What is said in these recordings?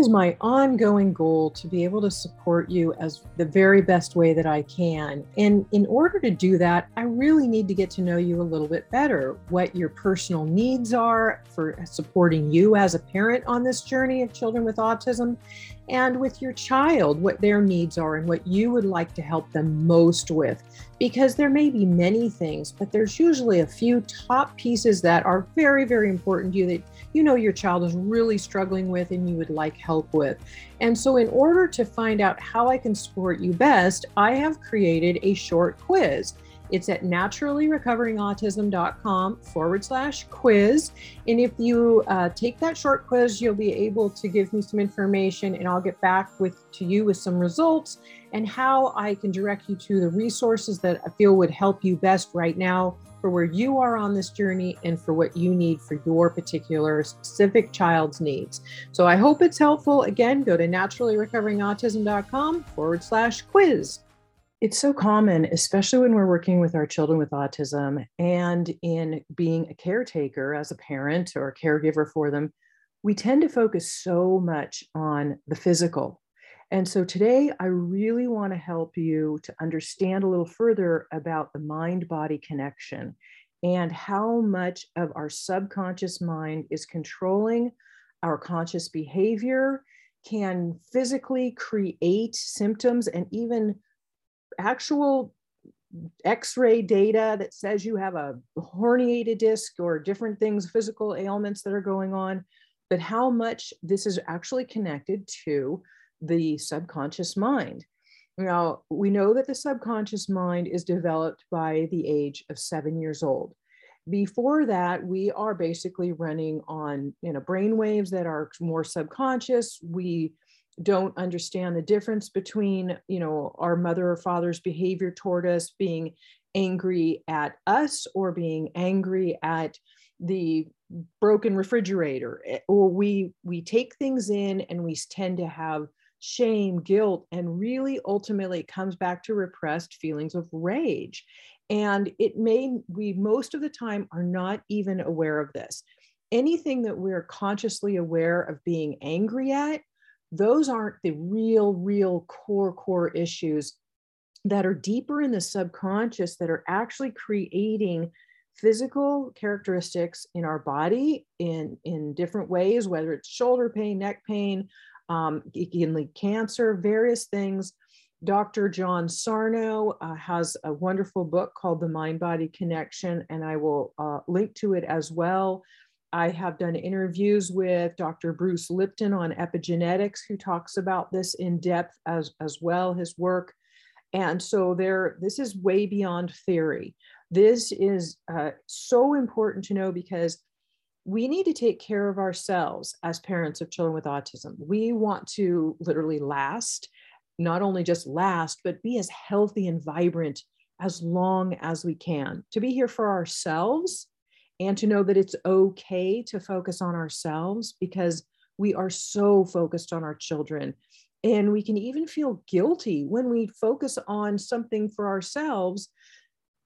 is my ongoing goal to be able to support you as the very best way that I can. And in order to do that, I really need to get to know you a little bit better, what your personal needs are for supporting you as a parent on this journey of children with autism, and with your child, what their needs are and what you would like to help them most with. Because there may be many things, but there's usually a few top pieces that are very, very important to you that you know your child is really struggling with and you would like help with. And so, in order to find out how I can support you best, I have created a short quiz. It's at naturallyrecoveringautism.com forward slash quiz. And if you uh, take that short quiz, you'll be able to give me some information and I'll get back with to you with some results and how I can direct you to the resources that I feel would help you best right now for where you are on this journey and for what you need for your particular specific child's needs. So I hope it's helpful. Again, go to naturallyrecoveringautism.com forward slash quiz. It's so common, especially when we're working with our children with autism and in being a caretaker as a parent or a caregiver for them, we tend to focus so much on the physical and so today, I really want to help you to understand a little further about the mind body connection and how much of our subconscious mind is controlling our conscious behavior, can physically create symptoms and even actual x-ray data that says you have a herniated disc or different things physical ailments that are going on but how much this is actually connected to the subconscious mind. Now, we know that the subconscious mind is developed by the age of seven years old. Before that, we are basically running on you know brain waves that are more subconscious. We don't understand the difference between you know our mother or father's behavior toward us being angry at us or being angry at the broken refrigerator eh, or we we take things in and we tend to have shame, guilt, and really ultimately comes back to repressed feelings of rage. And it may, we most of the time are not even aware of this. Anything that we're consciously aware of being angry at, those aren't the real, real core, core issues that are deeper in the subconscious that are actually creating physical characteristics in our body in in different ways whether it's shoulder pain neck pain um, can lead cancer, various things. Dr. John Sarno uh, has a wonderful book called The Mind Body Connection, and I will uh, link to it as well. I have done interviews with Dr. Bruce Lipton on epigenetics, who talks about this in depth as, as well, his work. And so there, this is way beyond theory. This is uh, so important to know because we need to take care of ourselves as parents of children with autism. We want to literally last, not only just last, but be as healthy and vibrant as long as we can, to be here for ourselves and to know that it's okay to focus on ourselves because we are so focused on our children. And we can even feel guilty when we focus on something for ourselves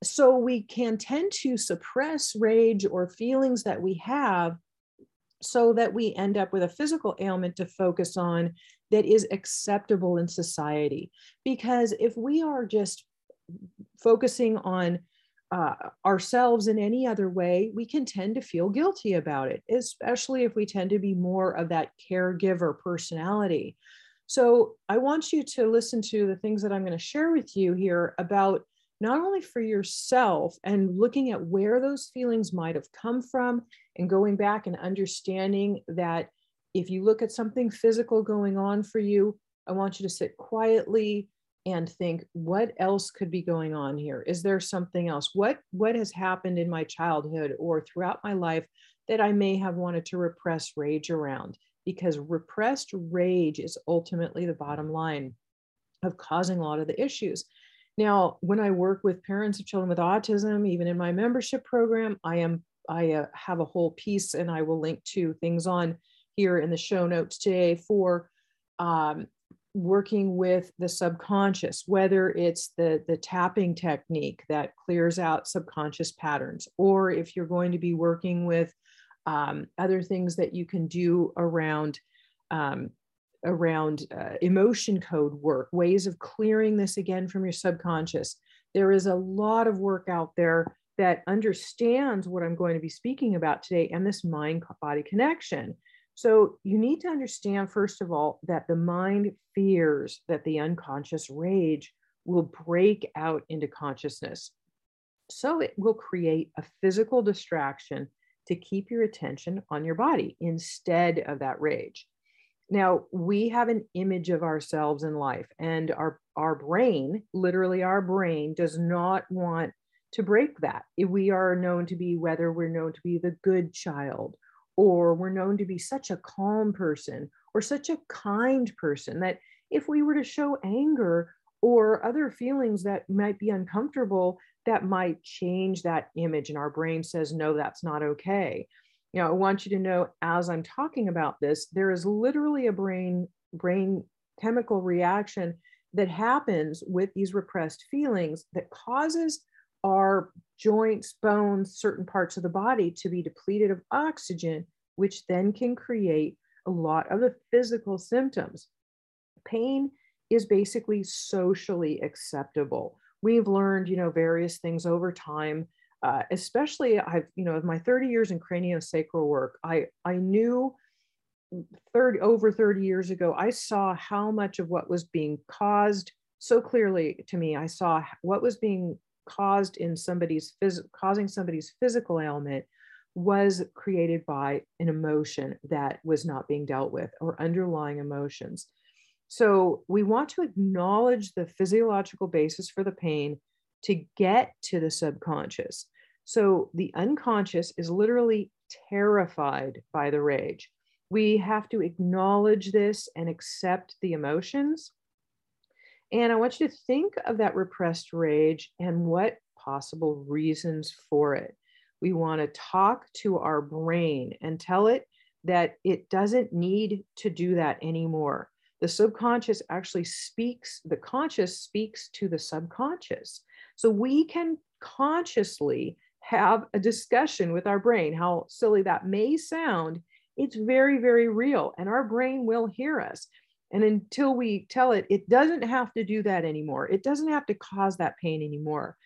so we can tend to suppress rage or feelings that we have so that we end up with a physical ailment to focus on that is acceptable in society. Because if we are just focusing on uh, ourselves in any other way, we can tend to feel guilty about it, especially if we tend to be more of that caregiver personality. So, I want you to listen to the things that I'm going to share with you here about not only for yourself and looking at where those feelings might have come from and going back and understanding that if you look at something physical going on for you, I want you to sit quietly and think what else could be going on here? Is there something else? What what has happened in my childhood or throughout my life that i may have wanted to repress rage around? Because repressed rage is ultimately the bottom line of causing a lot of the issues now, when I work with parents of children with autism, even in my membership program, I am I uh, have a whole piece, and I will link to things on here in the show notes today for um, working with the subconscious, whether it's the the tapping technique that clears out subconscious patterns, or if you're going to be working with um, other things that you can do around um, around uh, emotion code work, ways of clearing this again from your subconscious. There is a lot of work out there that understands what I'm going to be speaking about today and this mind body connection. So, you need to understand, first of all, that the mind fears that the unconscious rage will break out into consciousness. So, it will create a physical distraction to keep your attention on your body instead of that rage. Now, we have an image of ourselves in life, and our, our brain, literally our brain, does not want to break that. If we are known to be, whether we're known to be the good child, or we're known to be such a calm person, or such a kind person, that if we were to show anger or other feelings that might be uncomfortable, that might change that image. And our brain says, no, that's not okay. You know, I want you to know as I'm talking about this, there is literally a brain brain chemical reaction that happens with these repressed feelings that causes our joints, bones, certain parts of the body to be depleted of oxygen, which then can create a lot of the physical symptoms. Pain is basically socially acceptable we've learned, you know, various things over time. Uh, especially, I've, you know, my 30 years in craniosacral work, I I knew 30 over 30 years ago, I saw how much of what was being caused so clearly to me. I saw what was being caused in somebody's phys- causing somebody's physical ailment was created by an emotion that was not being dealt with or underlying emotions. So we want to acknowledge the physiological basis for the pain to get to the subconscious. So the unconscious is literally terrified by the rage. We have to acknowledge this and accept the emotions. And I want you to think of that repressed rage and what possible reasons for it. We want to talk to our brain and tell it that it doesn't need to do that anymore the subconscious actually speaks, the conscious speaks to the subconscious. So we can consciously have a discussion with our brain. How silly that may sound, it's very, very real, and our brain will hear us. And until we tell it, it doesn't have to do that anymore, it doesn't have to cause that pain anymore.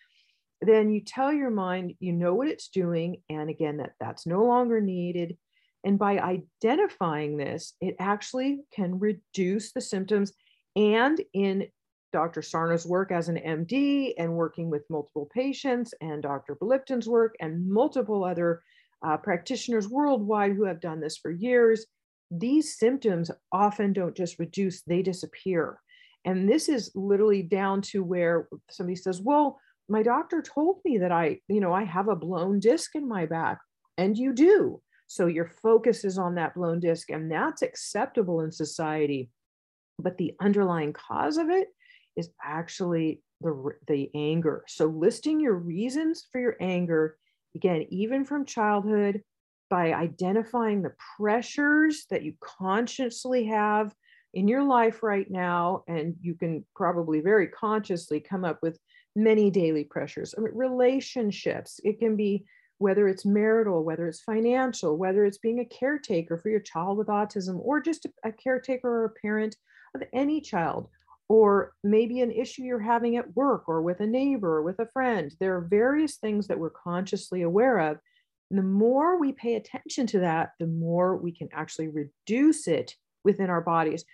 Then you tell your mind, you know what it's doing. And again, that that's no longer needed. And by identifying this, it actually can reduce the symptoms. And in Dr. Sarno's work as an MD and working with multiple patients, and Dr. Belipton's work, and multiple other uh, practitioners worldwide who have done this for years, these symptoms often don't just reduce, they disappear. And this is literally down to where somebody says, Well, my doctor told me that I, you know, I have a blown disc in my back. And you do. So your focus is on that blown disc, and that's acceptable in society. But the underlying cause of it is actually the, the anger. So listing your reasons for your anger, again, even from childhood, by identifying the pressures that you consciously have in your life right now, and you can probably very consciously come up with many daily pressures. I mean, relationships, it can be whether it's marital, whether it's financial, whether it's being a caretaker for your child with autism, or just a caretaker or a parent of any child, or maybe an issue you're having at work or with a neighbor or with a friend. There are various things that we're consciously aware of. And the more we pay attention to that, the more we can actually reduce it within our bodies.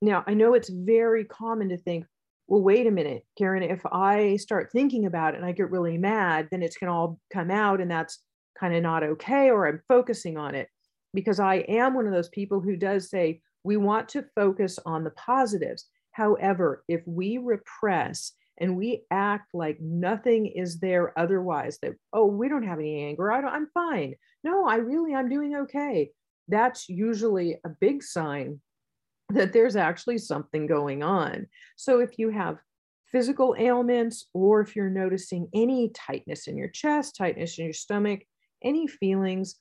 Now, I know it's very common to think, well, wait a minute, Karen, if I start thinking about it and I get really mad, then it's going to all come out and that's kind of not okay, or I'm focusing on it. Because I am one of those people who does say, we want to focus on the positives. However, if we repress and we act like nothing is there otherwise, that, oh, we don't have any anger, I don't, I'm fine. No, I really, I'm doing okay. That's usually a big sign that there's actually something going on. So if you have physical ailments, or if you're noticing any tightness in your chest, tightness in your stomach, any feelings,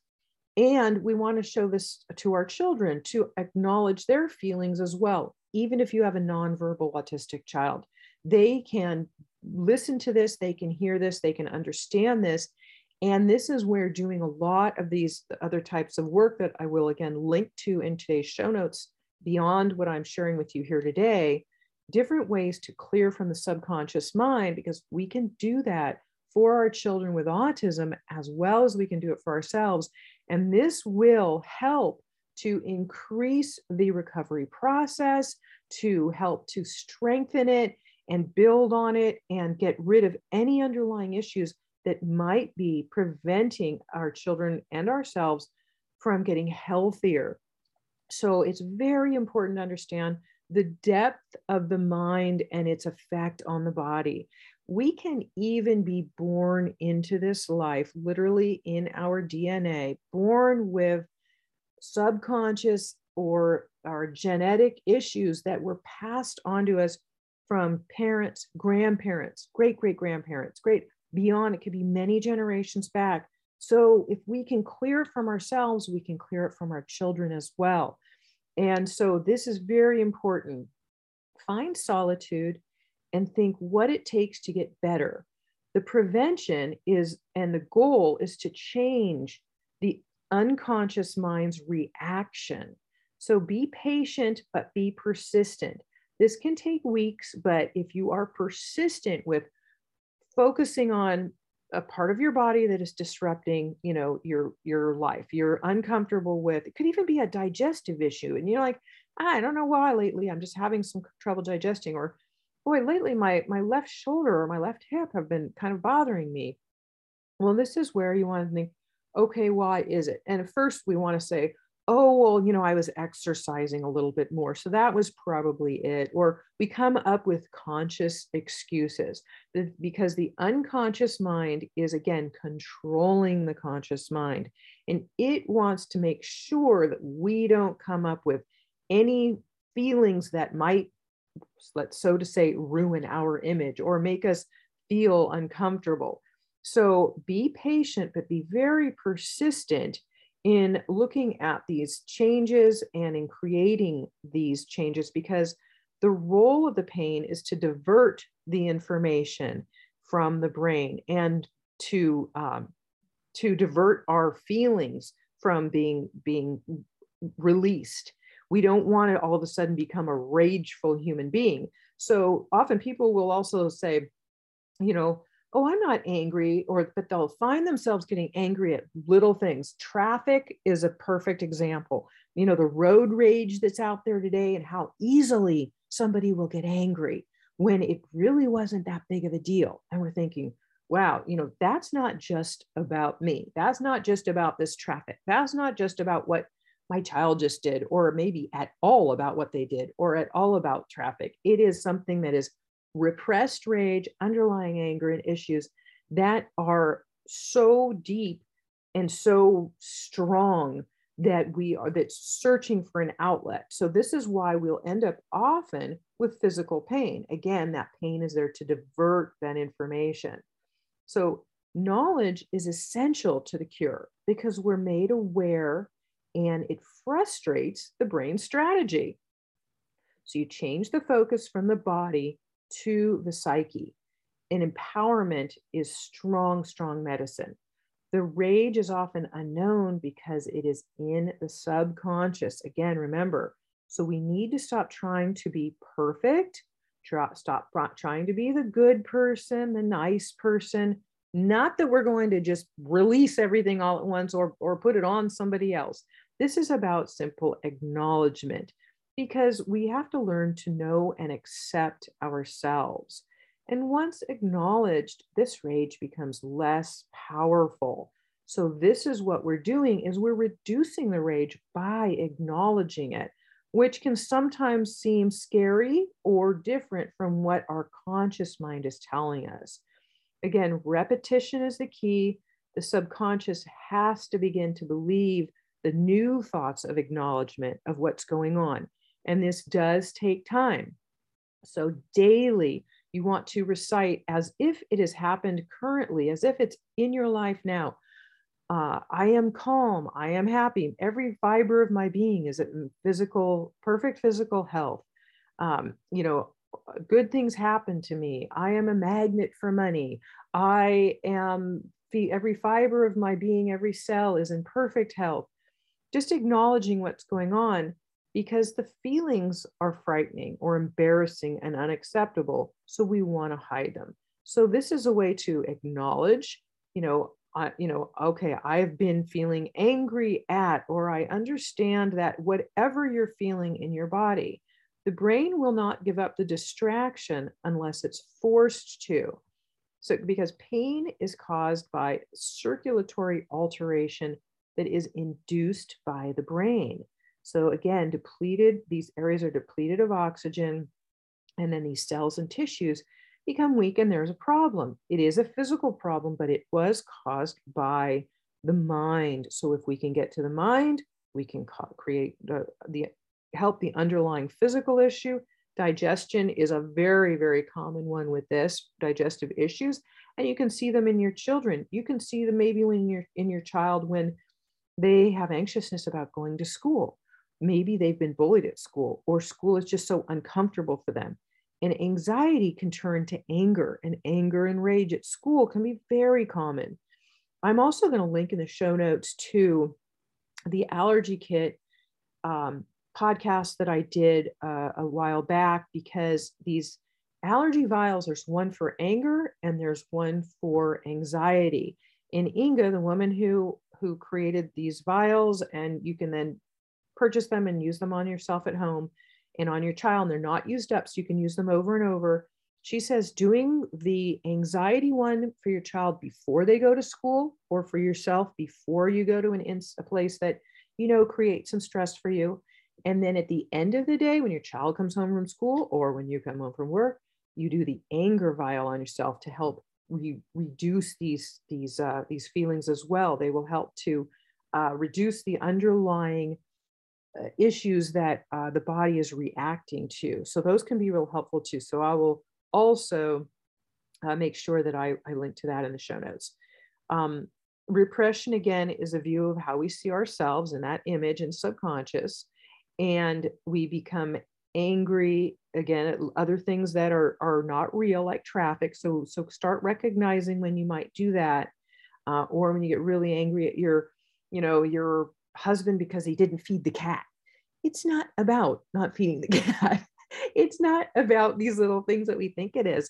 and we want to show this to our children to acknowledge their feelings as well. Even if you have a nonverbal autistic child, they can listen to this, they can hear this, they can understand this. And this is where doing a lot of these other types of work that I will again link to in today's show notes beyond what I'm sharing with you here today, different ways to clear from the subconscious mind because we can do that for our children with autism as well as we can do it for ourselves. And this will help to increase the recovery process, to help to strengthen it and build on it and get rid of any underlying issues that might be preventing our children and ourselves from getting healthier. So it's very important to understand the depth of the mind and its effect on the body. We can even be born into this life, literally in our DNA, born with subconscious or our genetic issues that were passed on to us from parents, grandparents, great great grandparents, great beyond, it could be many generations back. So if we can clear it from ourselves, we can clear it from our children as well. And so this is very important. Find solitude and think what it takes to get better. The prevention is, and the goal is to change the unconscious mind's reaction. So be patient, but be persistent. This can take weeks, but if you are persistent with focusing on a part of your body that is disrupting you know your your life you're uncomfortable with it could even be a digestive issue and you're like i don't know why lately i'm just having some trouble digesting or boy lately my my left shoulder or my left hip have been kind of bothering me well this is where you want to think okay why is it and at first we want to say oh, well, you know, I was exercising a little bit more. So that was probably it. Or we come up with conscious excuses because the unconscious mind is, again, controlling the conscious mind. And it wants to make sure that we don't come up with any feelings that might, let's so to say, ruin our image or make us feel uncomfortable. So be patient, but be very persistent in looking at these changes and in creating these changes because the role of the pain is to divert the information from the brain and to um, to divert our feelings from being being released. We don't want to all of a sudden become a rageful human being. So often people will also say you know oh, I'm not angry, or but they'll find themselves getting angry at little things. Traffic is a perfect example. You know, the road rage that's out there today and how easily somebody will get angry when it really wasn't that big of a deal. And we're thinking, wow, you know, that's not just about me. That's not just about this traffic. That's not just about what my child just did, or maybe at all about what they did, or at all about traffic. It is something that is repressed rage, underlying anger, and issues that are so deep and so strong that we are that's searching for an outlet. So this is why we'll end up often with physical pain. Again, that pain is there to divert that information. So knowledge is essential to the cure because we're made aware and it frustrates the brain strategy. So you change the focus from the body to the psyche. And empowerment is strong, strong medicine. The rage is often unknown because it is in the subconscious. Again, remember, so we need to stop trying to be perfect, stop trying to be the good person, the nice person. Not that we're going to just release everything all at once or, or put it on somebody else. This is about simple acknowledgement because we have to learn to know and accept ourselves. And once acknowledged, this rage becomes less powerful. So this is what we're doing is we're reducing the rage by acknowledging it, which can sometimes seem scary or different from what our conscious mind is telling us. Again, repetition is the key. The subconscious has to begin to believe the new thoughts of acknowledgement of what's going on. And this does take time. So daily, you want to recite as if it has happened currently, as if it's in your life now. Uh, I am calm. I am happy. Every fiber of my being is in physical, perfect physical health. Um, you know, good things happen to me. I am a magnet for money. I am every fiber of my being, every cell is in perfect health. Just acknowledging what's going on because the feelings are frightening or embarrassing and unacceptable. So we want to hide them. So this is a way to acknowledge, you know, you know, okay, I've been feeling angry at, or I understand that whatever you're feeling in your body, the brain will not give up the distraction unless it's forced to. So, because pain is caused by circulatory alteration that is induced by the brain. So, again, depleted, these areas are depleted of oxygen, and then these cells and tissues become weak, and there's a problem. It is a physical problem, but it was caused by the mind. So, if we can get to the mind, we can create the, the help the underlying physical issue. Digestion is a very, very common one with this digestive issues. And you can see them in your children. You can see them maybe when you're in your child when they have anxiousness about going to school. Maybe they've been bullied at school, or school is just so uncomfortable for them. And anxiety can turn to anger, and anger and rage at school can be very common. I'm also going to link in the show notes to the allergy kit um, podcast that I did uh, a while back because these allergy vials, there's one for anger and there's one for anxiety. In Inga, the woman who who created these vials, and you can then purchase them and use them on yourself at home and on your child. And they're not used up, so you can use them over and over. She says doing the anxiety one for your child before they go to school or for yourself before you go to an a place that you know creates some stress for you and then at the end of the day, when your child comes home from school or when you come home from work, you do the anger vial on yourself to help re- reduce these these uh, these feelings as well. They will help to uh, reduce the underlying issues that uh, the body is reacting to. So those can be real helpful too. So I will also uh, make sure that I, I link to that in the show notes. Um, repression again is a view of how we see ourselves in that image and subconscious and we become angry again at other things that are are not real like traffic so so start recognizing when you might do that uh, or when you get really angry at your you know your husband because he didn't feed the cat it's not about not feeding the cat it's not about these little things that we think it is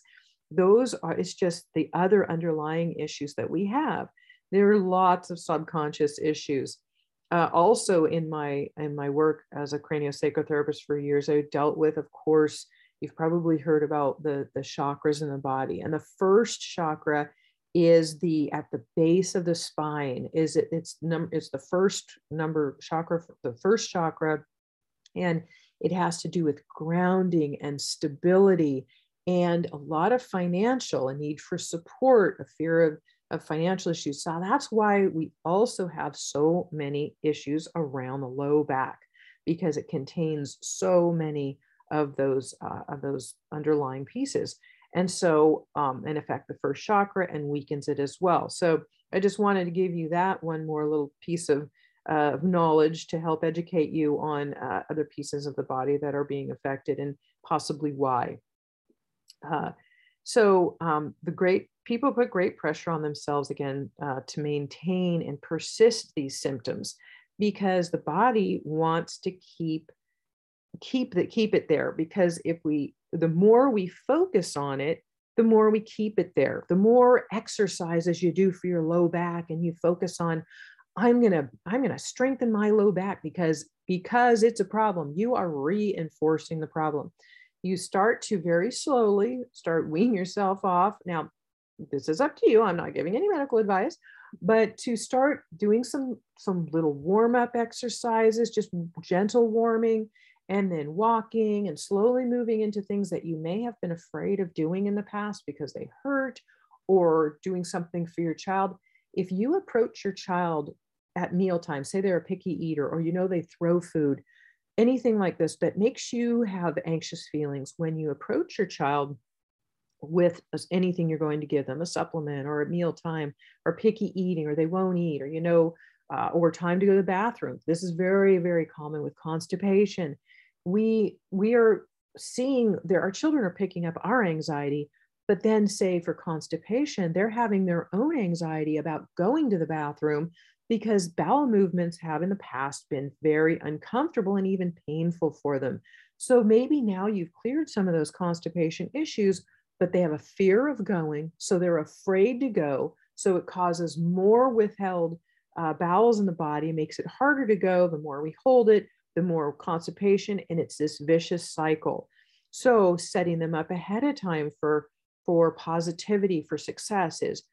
those are it's just the other underlying issues that we have there are lots of subconscious issues uh, also in my in my work as a craniosacral for years, I dealt with, of course, you've probably heard about the the chakras in the body, and the first chakra is the at the base of the spine. Is it? It's number. It's the first number chakra, the first chakra, and it has to do with grounding and stability and a lot of financial a need for support a fear of of financial issues. So that's why we also have so many issues around the low back because it contains so many of those uh, of those underlying pieces. And so, um, and affect the first chakra and weakens it as well. So I just wanted to give you that one more little piece of, uh, knowledge to help educate you on uh, other pieces of the body that are being affected and possibly why. Uh, so um, the great people put great pressure on themselves again uh, to maintain and persist these symptoms because the body wants to keep keep that keep it there because if we the more we focus on it the more we keep it there the more exercises you do for your low back and you focus on i'm going to i'm going to strengthen my low back because because it's a problem you are reinforcing the problem you start to very slowly start wean yourself off now this is up to you. I'm not giving any medical advice, but to start doing some some little warm up exercises, just gentle warming and then walking and slowly moving into things that you may have been afraid of doing in the past because they hurt or doing something for your child. If you approach your child at mealtime, say they're a picky eater or you know they throw food, anything like this that makes you have anxious feelings when you approach your child with anything you're going to give them a supplement or a mealtime or picky eating or they won't eat or you know uh, or time to go to the bathroom. This is very very common with constipation. We we are seeing there our children are picking up our anxiety but then say for constipation they're having their own anxiety about going to the bathroom because bowel movements have in the past been very uncomfortable and even painful for them. So maybe now you've cleared some of those constipation issues, but they have a fear of going. So they're afraid to go. So it causes more withheld uh, bowels in the body, makes it harder to go. The more we hold it, the more constipation, and it's this vicious cycle. So setting them up ahead of time for for positivity, for success is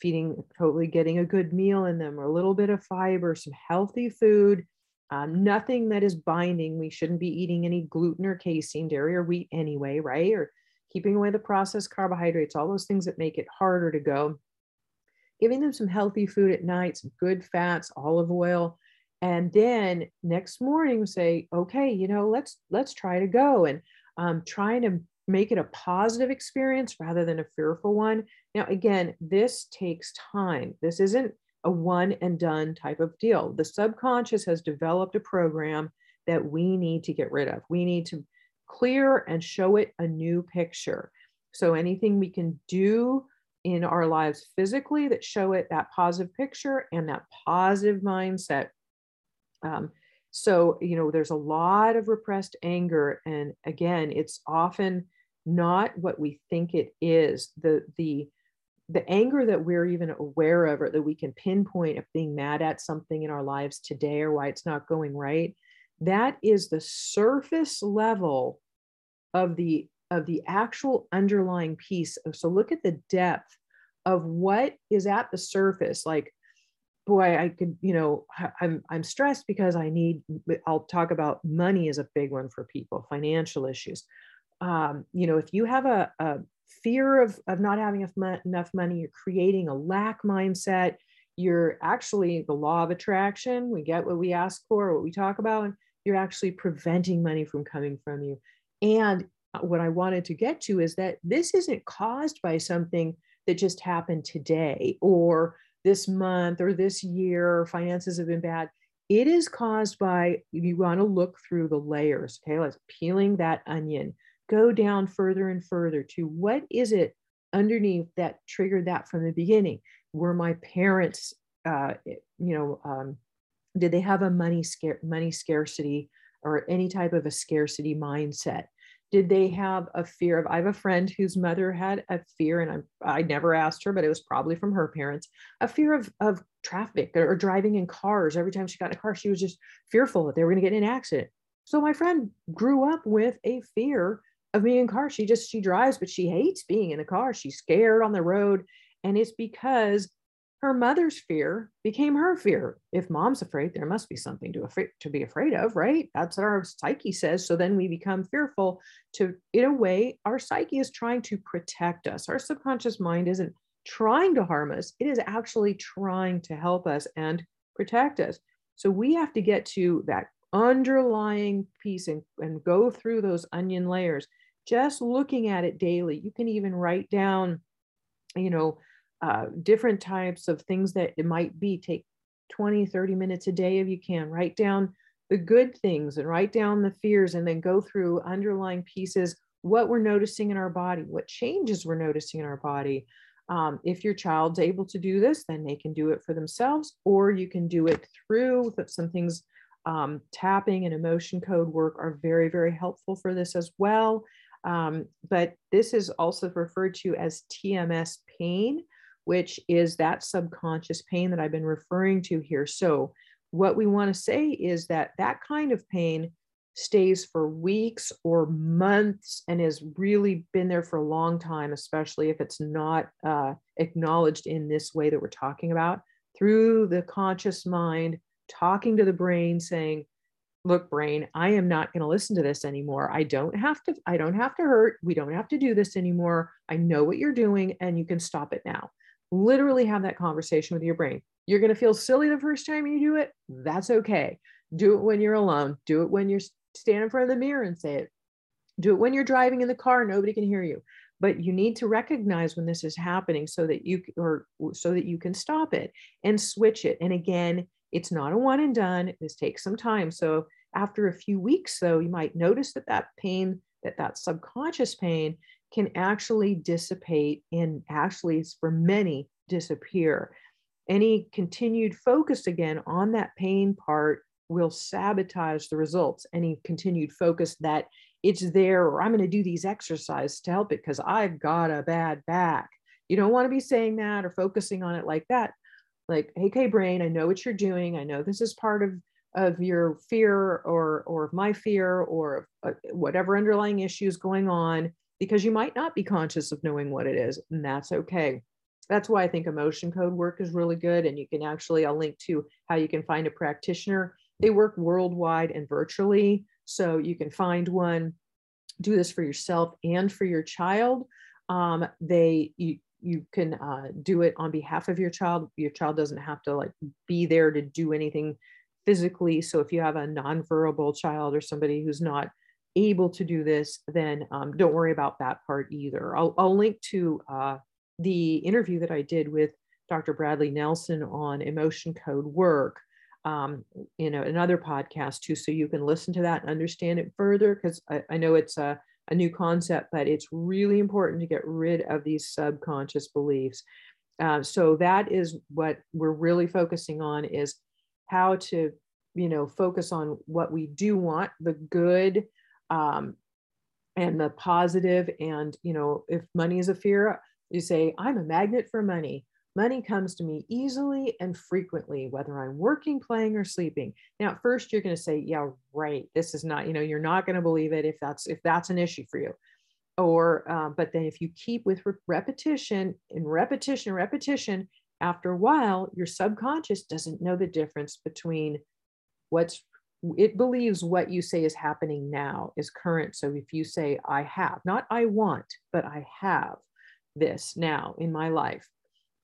feeding, totally getting a good meal in them, or a little bit of fiber, some healthy food, um, nothing that is binding. We shouldn't be eating any gluten or casein, dairy or wheat anyway, right? Or keeping away the processed carbohydrates, all those things that make it harder to go. Giving them some healthy food at night, some good fats, olive oil, and then next morning say, okay, you know, let's let's try to go and um, trying to make it a positive experience rather than a fearful one. Now, again, this takes time. This isn't a one and done type of deal. The subconscious has developed a program that we need to get rid of. We need to clear and show it a new picture. So, anything we can do in our lives physically that show it that positive picture and that positive mindset. Um, so, you know, there's a lot of repressed anger. And again, it's often not what we think it is. The the the anger that we're even aware of or that we can pinpoint of being mad at something in our lives today or why it's not going right, that is the surface level of the of the actual underlying piece. So look at the depth of what is at the surface. Like, boy, I could, you know, I'm I'm stressed because I need. I'll talk about money is a big one for people, financial issues um, you know, if you have a, a fear of, of not having enough, enough money, you're creating a lack mindset. You're actually the law of attraction. We get what we ask for, what we talk about, and you're actually preventing money from coming from you. And uh, what I wanted to get to is that this isn't caused by something that just happened today or this month or this year, finances have been bad. It is caused by you want to look through the layers. Okay, let's peeling that onion go down further and further to what is it underneath that triggered that from the beginning? Were my parents uh, you know um, did they have a money scare money scarcity or any type of a scarcity mindset? Did they have a fear of i have a friend whose mother had a fear and i i never asked her but it was probably from her parents a fear of of traffic or, or driving in cars. Every time she got in a car she was just fearful that they were going to get in an accident. So my friend grew up with a fear of being in car, She just she drives, but she hates being in a car. She's scared on the road. And it's because her mother's fear became her fear. If mom's afraid, there must be something to afraid to be afraid of, right? That's what our psyche says. So then we become fearful to in a way, our psyche is trying to protect us. Our subconscious mind isn't trying to harm us, it is actually trying to help us and protect us. So we have to get to that underlying piece and, and go through those onion layers just looking at it daily. You can even write down you know uh, different types of things that it might be. Take 20 30 minutes a day if you can. Write down the good things and write down the fears and then go through underlying pieces. What we're noticing in our body what changes we're noticing in our body. Um, if your child's able to do this then they can do it for themselves or you can do it through some things um, tapping and emotion code work are very very helpful for this as well um, but this is also referred to as TMS pain, which is that subconscious pain that I've been referring to here. So, what we want to say is that that kind of pain stays for weeks or months and has really been there for a long time, especially if it's not uh, acknowledged in this way that we're talking about through the conscious mind, talking to the brain, saying, look brain i am not going to listen to this anymore. I don't have to i don't have to hurt. We don't have to do this anymore. I know what you're doing and you can stop it now. Literally have that conversation with your brain. You're going to feel silly the first time you do it? That's okay. Do it when you're alone. Do it when you're standing in front of the mirror and say it. Do it when you're driving in the car nobody can hear you. But you need to recognize when this is happening so that you or so that you can stop it and switch it. And again it's not a one and done. This takes some time. So after a few weeks, though, you might notice that that pain, that that subconscious pain can actually dissipate and actually it's for many disappear. any continued focus again on that pain part will sabotage the results. Any continued focus that it's there or I'm going to do these exercises to help it because I've got a bad back. You don't want to be saying that or focusing on it like that. Like, hey, K brain, I know what you're doing. I know this is part of of your fear or or of my fear or uh, whatever underlying issue is going on because you might not be conscious of knowing what it is and that's okay. That's why i think emotion code work is really good and you can actually i'll link to how you can find a practitioner. They work worldwide and virtually so you can find one do this for yourself and for your child. Um, they you you can uh, do it on behalf of your child your child doesn't have to like be there to do anything physically so if you have a nonverbal child or somebody who's not able to do this then um, don't worry about that part either. I'll, I'll link to uh, the interview that i did with dr bradley nelson on emotion code work um, you know another podcast too so you can listen to that and understand it further because I, I, know it's a, a new concept but it's really important to get rid of these subconscious beliefs uh, so that is what we're really focusing on is how to you know focus on what we do want the good um, and the positive. positive and you know if money is a fear you say i'm a magnet for money Money comes to me easily and frequently, whether I'm working, playing, or sleeping. Now, at first, you're going to say, "Yeah, right. This is not. You know, you're not going to believe it if that's if that's an issue for you." Or, uh, but then if you keep with repetition and repetition, repetition, after a while, your subconscious doesn't know the difference between what's it believes what you say is happening now is current. So if you say, I have, not I want, but I have this now in my life,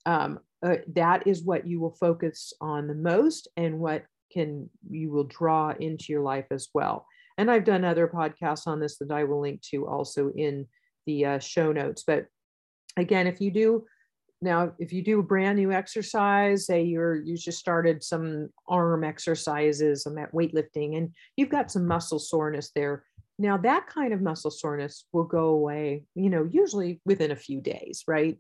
um, uh, that is what you will focus on the most and what can you will draw into your life as well. And i've done other podcasts on this that i will link to also in the uh, show notes. But again if you do now if you do a brand new exercise say you're you just started some arm exercises i'm at weightlifting and you've got some muscle soreness there now that kind of muscle soreness will go away you know usually within a few days right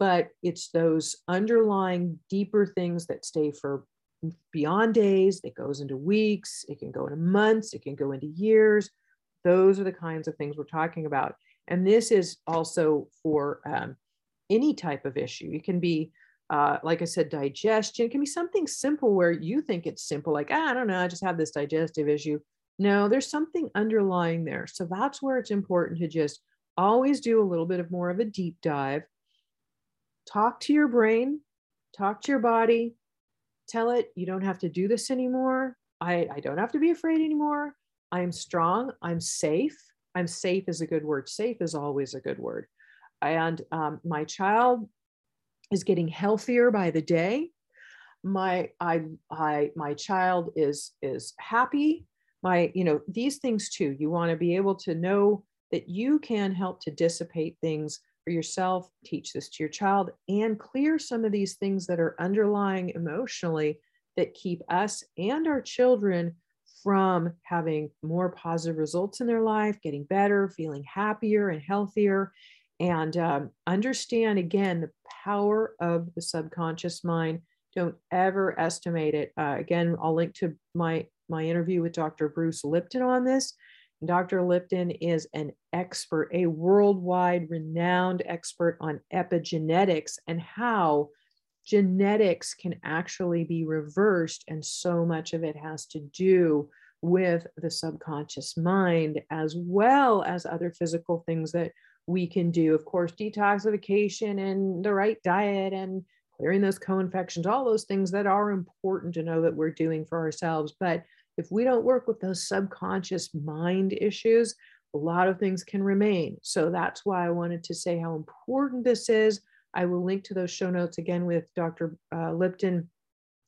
but it's those underlying deeper things that stay for beyond days it goes into weeks it can go into months it can go into years. Those are the kinds of things we're talking about. And this is also for um, any type of issue. It can be uh, like i said digestion. It can be something simple where you think it's simple like ah, i don't know i just have this digestive issue. No there's something underlying there. So that's where it's important to just always do a little bit of more of a deep dive talk to your brain, talk to your body, tell it you don't have to do this anymore. I, I don't have to be afraid anymore. I'm strong. I'm safe. I'm safe is a good word. Safe is always a good word. And um, my child is getting healthier by the day. My I I my child is is happy. My you know these things too. You want to be able to know that you can help to dissipate things for yourself, teach this to your child, and clear some of these things that are underlying emotionally that keep us and our children from having more positive results in their life, getting better, feeling happier and healthier. And um, understand again the power of the subconscious mind. Don't ever estimate it. Uh, again, I'll link to my my interview with Dr. Bruce Lipton on this. Dr. Lipton is an expert, a worldwide renowned expert on epigenetics and how genetics can actually be reversed. And so much of it has to do with the subconscious mind, as well as other physical things that we can do. Of course, detoxification and the right diet and clearing those co infections, all those things that are important to know that we're doing for ourselves. But if we don't work with those subconscious mind issues, a lot of things can remain. So that's why I wanted to say how important this is. I will link to those show notes again with Dr. Uh, Lipton,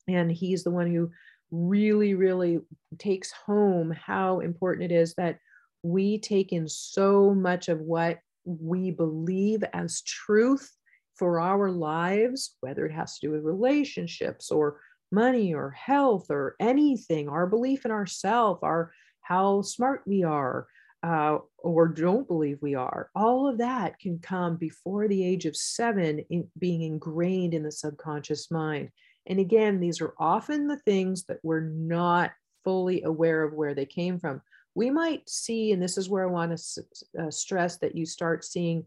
and he's the one who really, really takes home how important it is that we take in so much of what we believe as truth for our lives, whether it has to do with relationships or money or health or anything, our belief in ourselves, our how smart we are, uh, or don't believe we are, all of that can come before the age of seven, in, being ingrained in the subconscious mind. And again, these are often the things that we're not fully aware of where they came from. We might see, and this is where I want to uh, stress that you start seeing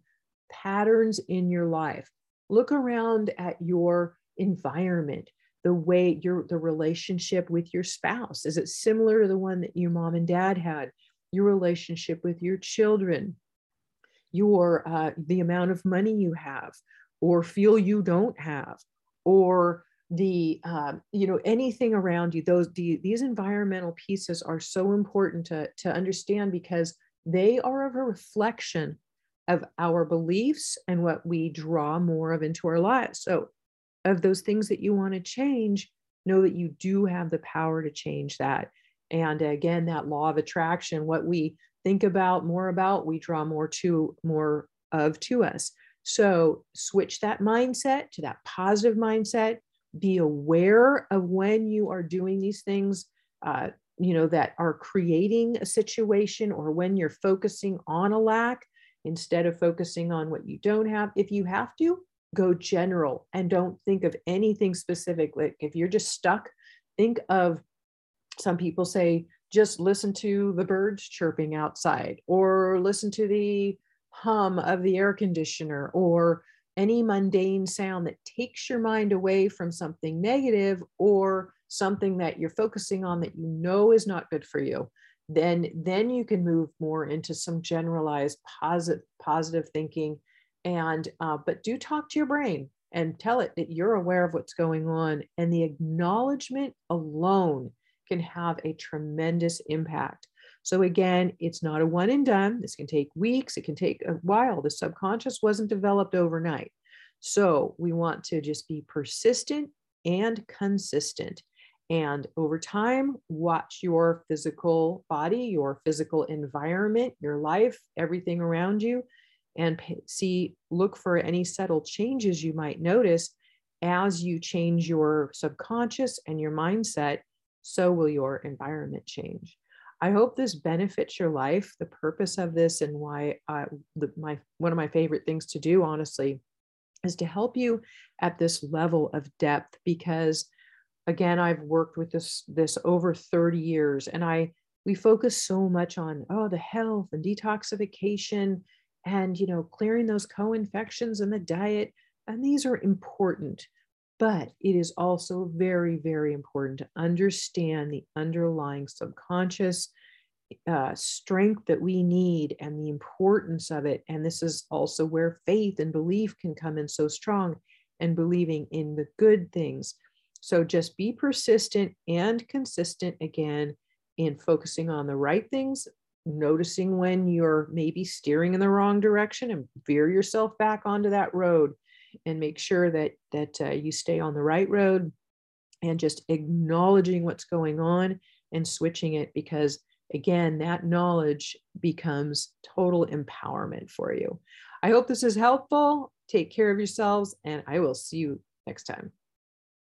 patterns in your life. Look around at your environment, the way your the relationship with your spouse. Is it similar to the one that your mom and dad had? Your relationship with your children, your uh, the amount of money you have or feel you don't have, or the um, you know anything around you those the, these environmental pieces are so important to to understand because they are a reflection of our beliefs and what we draw more of into our lives so of those things that you want to change know that you do have the power to change that. And again that law of attraction what we think about more about we draw more to more of to us. So switch that mindset to that positive mindset. Be aware of when you are doing these things uh, you know that are creating a situation or when you're focusing on a lack instead of focusing on what you don't have. If you have to go general and don't think of anything specific. Like if you're just stuck think of some people say just listen to the birds chirping outside or listen to the hum of the air conditioner or any mundane sound that takes your mind away from something negative or something that you're focusing on that you know is not good for you. Then then you can move more into some generalized positive positive thinking and uh, but do talk to your brain and tell it that you're aware of what's going on and the acknowledgement alone can have a tremendous impact so again, it's not a one and done. This can take weeks, it can take a while. The subconscious wasn't developed overnight. So we want to just be persistent and consistent. And over time, watch your physical body, your physical environment, your life, everything around you, and see, look for any subtle changes you might notice as you change your subconscious and your mindset. So will your environment change. I hope this benefits your life. The purpose of this and why I, the, my one of my favorite things to do, honestly, is to help you at this level of depth because again i've worked with this this over 30 years and i we focus so much on oh the health and detoxification and you know clearing those co-infections and the diet and these are important but it is also very, very important to understand the underlying subconscious uh, strength that we need and the importance of it. And this is also where faith and belief can come in so strong and believing in the good things. So just be persistent and consistent again in focusing on the right things, noticing when you're maybe steering in the wrong direction and veer yourself back onto that road and make sure that that uh, you stay on the right road and just acknowledging what's going on and switching it because again that knowledge becomes total empowerment for you. I hope this is helpful. Take care of yourselves and i will see you next time